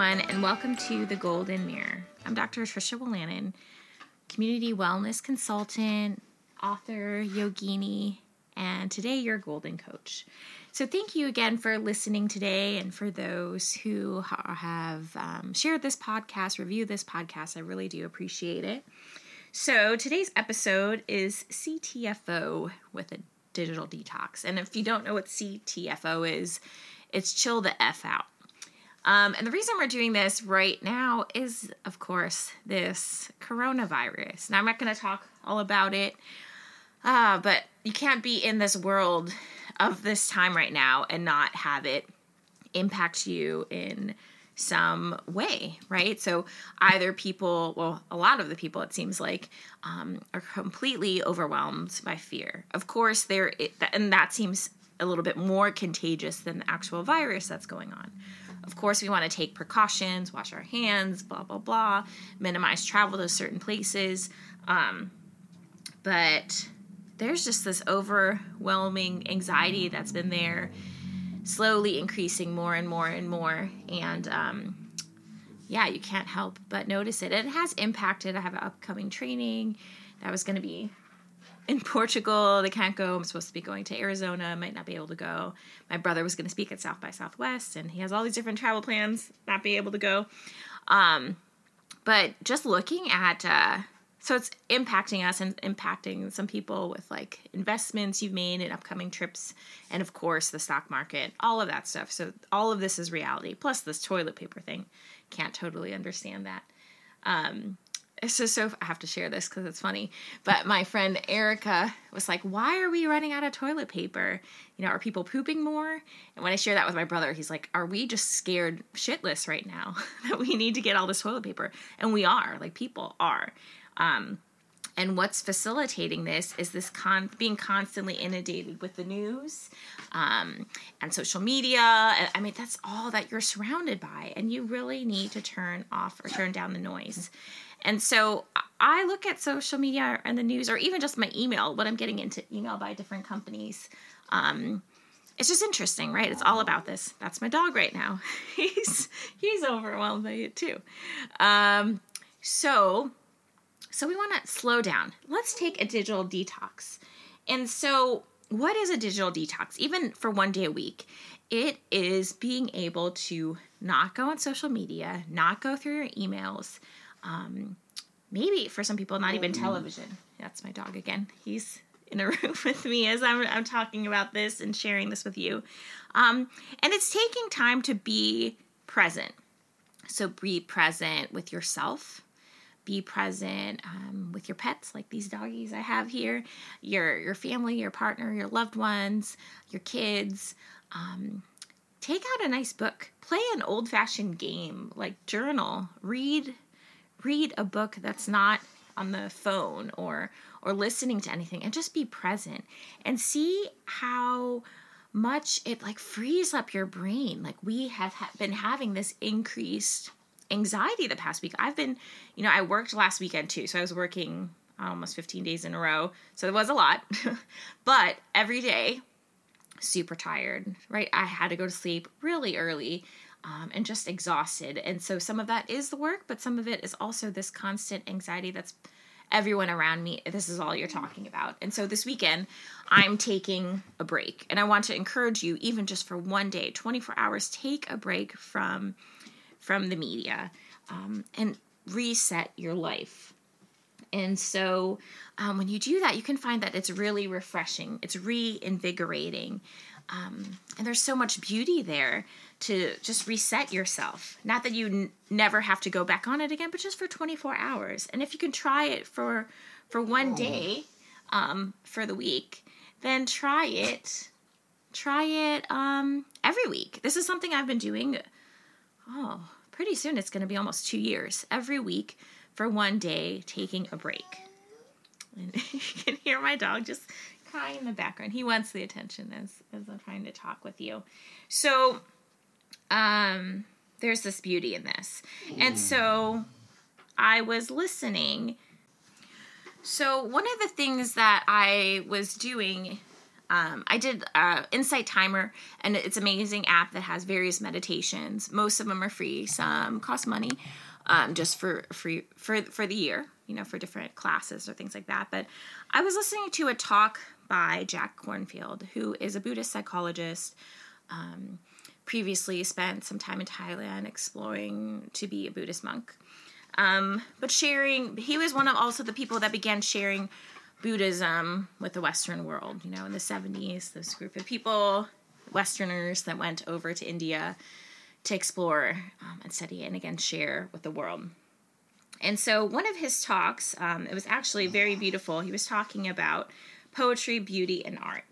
everyone, and welcome to the Golden Mirror. I'm Dr. Tricia Willannon, community wellness consultant, author, yogini, and today your golden coach. So, thank you again for listening today, and for those who have um, shared this podcast, reviewed this podcast. I really do appreciate it. So, today's episode is CTFO with a digital detox. And if you don't know what CTFO is, it's chill the F out. Um, and the reason we're doing this right now is, of course, this coronavirus. Now, I'm not going to talk all about it, uh, but you can't be in this world of this time right now and not have it impact you in some way, right? So either people, well, a lot of the people, it seems like, um, are completely overwhelmed by fear. Of course, there, and that seems a little bit more contagious than the actual virus that's going on. Of course, we want to take precautions, wash our hands, blah, blah, blah, minimize travel to certain places. Um, but there's just this overwhelming anxiety that's been there, slowly increasing more and more and more. And um, yeah, you can't help but notice it. It has impacted. I have an upcoming training that was going to be in Portugal. They can't go. I'm supposed to be going to Arizona. Might not be able to go. My brother was going to speak at South by Southwest, and he has all these different travel plans. Not be able to go. Um, but just looking at, uh, so it's impacting us and impacting some people with like investments you've made in upcoming trips, and of course the stock market, all of that stuff. So all of this is reality. Plus this toilet paper thing. Can't totally understand that. Um, it's just so I have to share this because it's funny. But my friend Erica was like, "Why are we running out of toilet paper? You know, are people pooping more?" And when I share that with my brother, he's like, "Are we just scared shitless right now that we need to get all this toilet paper?" And we are, like people are. Um, and what's facilitating this is this con being constantly inundated with the news um, and social media. I mean, that's all that you're surrounded by, and you really need to turn off or turn down the noise. And so I look at social media and the news, or even just my email, what I'm getting into email by different companies. Um, it's just interesting, right? It's all about this. That's my dog right now. he's he's overwhelmed by it too. Um, so so we want to slow down. Let's take a digital detox. And so what is a digital detox? Even for one day a week, it is being able to not go on social media, not go through your emails, um, maybe for some people, not even television. That's my dog again. He's in a room with me as I'm, I'm talking about this and sharing this with you. Um, and it's taking time to be present. So be present with yourself. Be present um, with your pets, like these doggies I have here, your your family, your partner, your loved ones, your kids. Um, take out a nice book, play an old fashioned game, like journal, read read a book that's not on the phone or or listening to anything and just be present and see how much it like frees up your brain. Like we have ha- been having this increased anxiety the past week. I've been you know i worked last weekend too so i was working almost 15 days in a row so it was a lot. But every day super tired right? I had to go to sleep really early um, and just exhausted. And so some of that is the work, but some of it is also this constant anxiety that's everyone around me. This is all you're talking about. And so this weekend, I'm taking a break. And I want to encourage you, even just for one day, 24 hours, take a break from from the media um, and reset your life. And so um, when you do that, you can find that it's really refreshing, it's reinvigorating. Um, and there's so much beauty there to just reset yourself. Not that you n- never have to go back on it again, but just for 24 hours. And if you can try it for for one day um, for the week, then try it. Try it um, every week. This is something I've been doing. Oh, pretty soon it's going to be almost two years. Every week for one day, taking a break. And you can hear my dog just crying in the background. He wants the attention as as I'm trying to talk with you. So um, there's this beauty in this. And so I was listening. So, one of the things that I was doing Um, I did uh, Insight Timer, and it's an amazing app that has various meditations. Most of them are free. Some cost money, um, just for free for for the year. You know, for different classes or things like that. But I was listening to a talk by Jack Kornfield, who is a Buddhist psychologist. Um, previously spent some time in Thailand exploring to be a Buddhist monk. Um, but sharing, he was one of also the people that began sharing Buddhism with the Western world. You know, in the 70s, this group of people, Westerners that went over to India to explore um, and study and again share with the world. And so, one of his talks, um, it was actually very beautiful. He was talking about poetry, beauty, and art.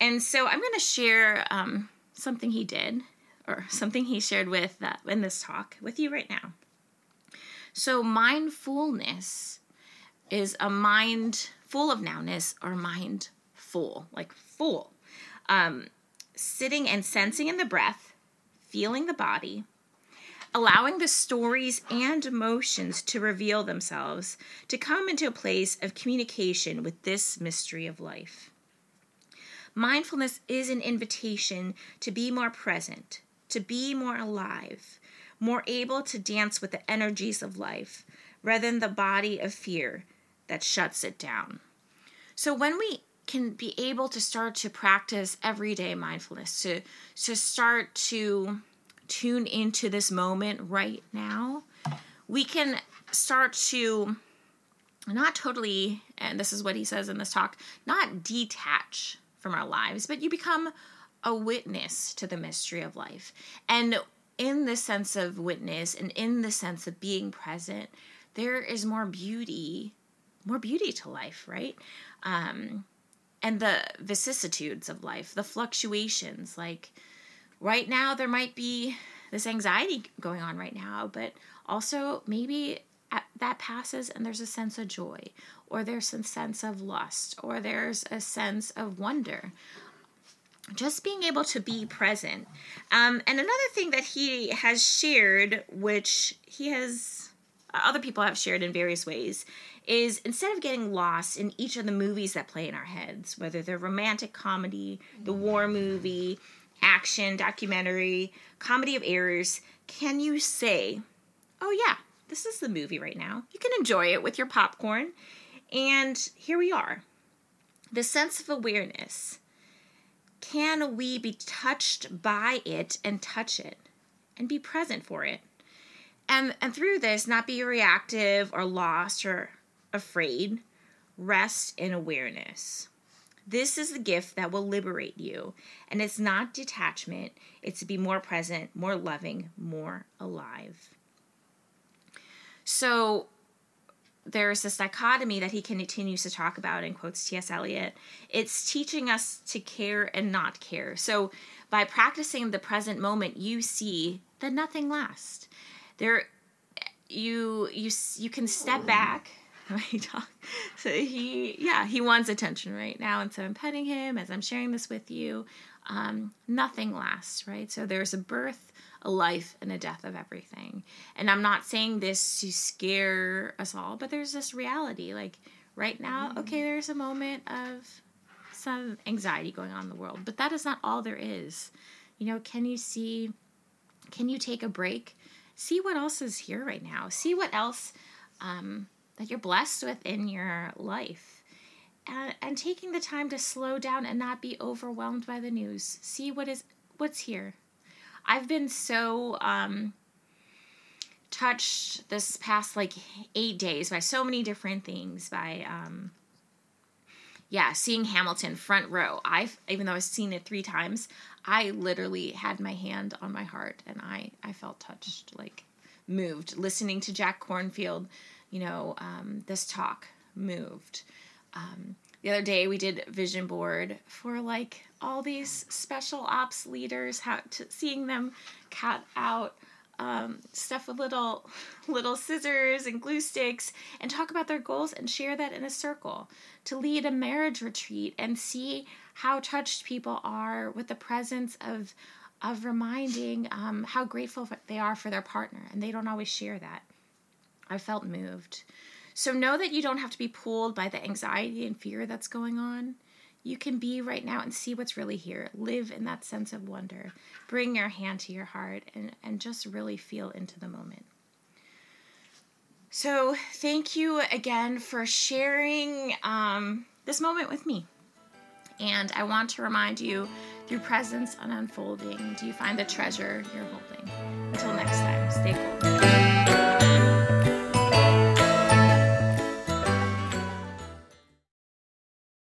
And so, I'm going to share um, something he did or something he shared with uh, in this talk with you right now. So, mindfulness is a mind full of nowness or mind full, like full. Um, sitting and sensing in the breath, feeling the body, allowing the stories and emotions to reveal themselves, to come into a place of communication with this mystery of life. Mindfulness is an invitation to be more present, to be more alive, more able to dance with the energies of life rather than the body of fear that shuts it down. So when we can be able to start to practice everyday mindfulness, to to start to tune into this moment right now, we can start to not totally, and this is what he says in this talk, not detach from our lives, but you become a witness to the mystery of life. And in the sense of witness and in the sense of being present, there is more beauty, more beauty to life, right? Um, and the vicissitudes of life, the fluctuations. Like right now, there might be this anxiety going on right now, but also maybe that passes and there's a sense of joy, or there's a sense of lust, or there's a sense of wonder just being able to be present. Um, and another thing that he has shared, which he has, Uh, other people have shared in various ways, is instead of getting lost in each of the movies that play in our heads, whether they're romantic comedy, the war movie, action, documentary, comedy of errors, can you say, oh yeah, this is the movie right now? You can enjoy it with your popcorn. And here we are. The sense of awareness can we be touched by it and touch it and be present for it? And, and through this, not be reactive or lost or afraid, rest in awareness. This is the gift that will liberate you. And it's not detachment, it's to be more present, more loving, more alive. So, there's this dichotomy that he continues to talk about in quotes T.S. Eliot. It's teaching us to care and not care. So by practicing the present moment, you see that nothing lasts. There, you you you can step back. so he yeah he wants attention right now, and so I'm petting him as I'm sharing this with you. Um, nothing lasts, right? So there's a birth a life and a death of everything. And I'm not saying this to scare us all, but there's this reality. Like right now, mm-hmm. okay, there's a moment of some anxiety going on in the world, but that is not all there is. You know, can you see, can you take a break? See what else is here right now. See what else um, that you're blessed with in your life. And, and taking the time to slow down and not be overwhelmed by the news. See what is what's here I've been so um, touched this past like eight days by so many different things. By um, yeah, seeing Hamilton front row. I even though I've seen it three times, I literally had my hand on my heart and I I felt touched, like moved. Listening to Jack Kornfield, you know, um, this talk moved. Um, the other day we did vision board for like all these special ops leaders how to seeing them cut out um, stuff with little little scissors and glue sticks and talk about their goals and share that in a circle to lead a marriage retreat and see how touched people are with the presence of of reminding um, how grateful they are for their partner. And they don't always share that. I felt moved. So know that you don't have to be pulled by the anxiety and fear that's going on. You can be right now and see what's really here. Live in that sense of wonder. Bring your hand to your heart and, and just really feel into the moment. So, thank you again for sharing um, this moment with me. And I want to remind you through presence and unfolding, do you find the treasure you're holding? Until next time.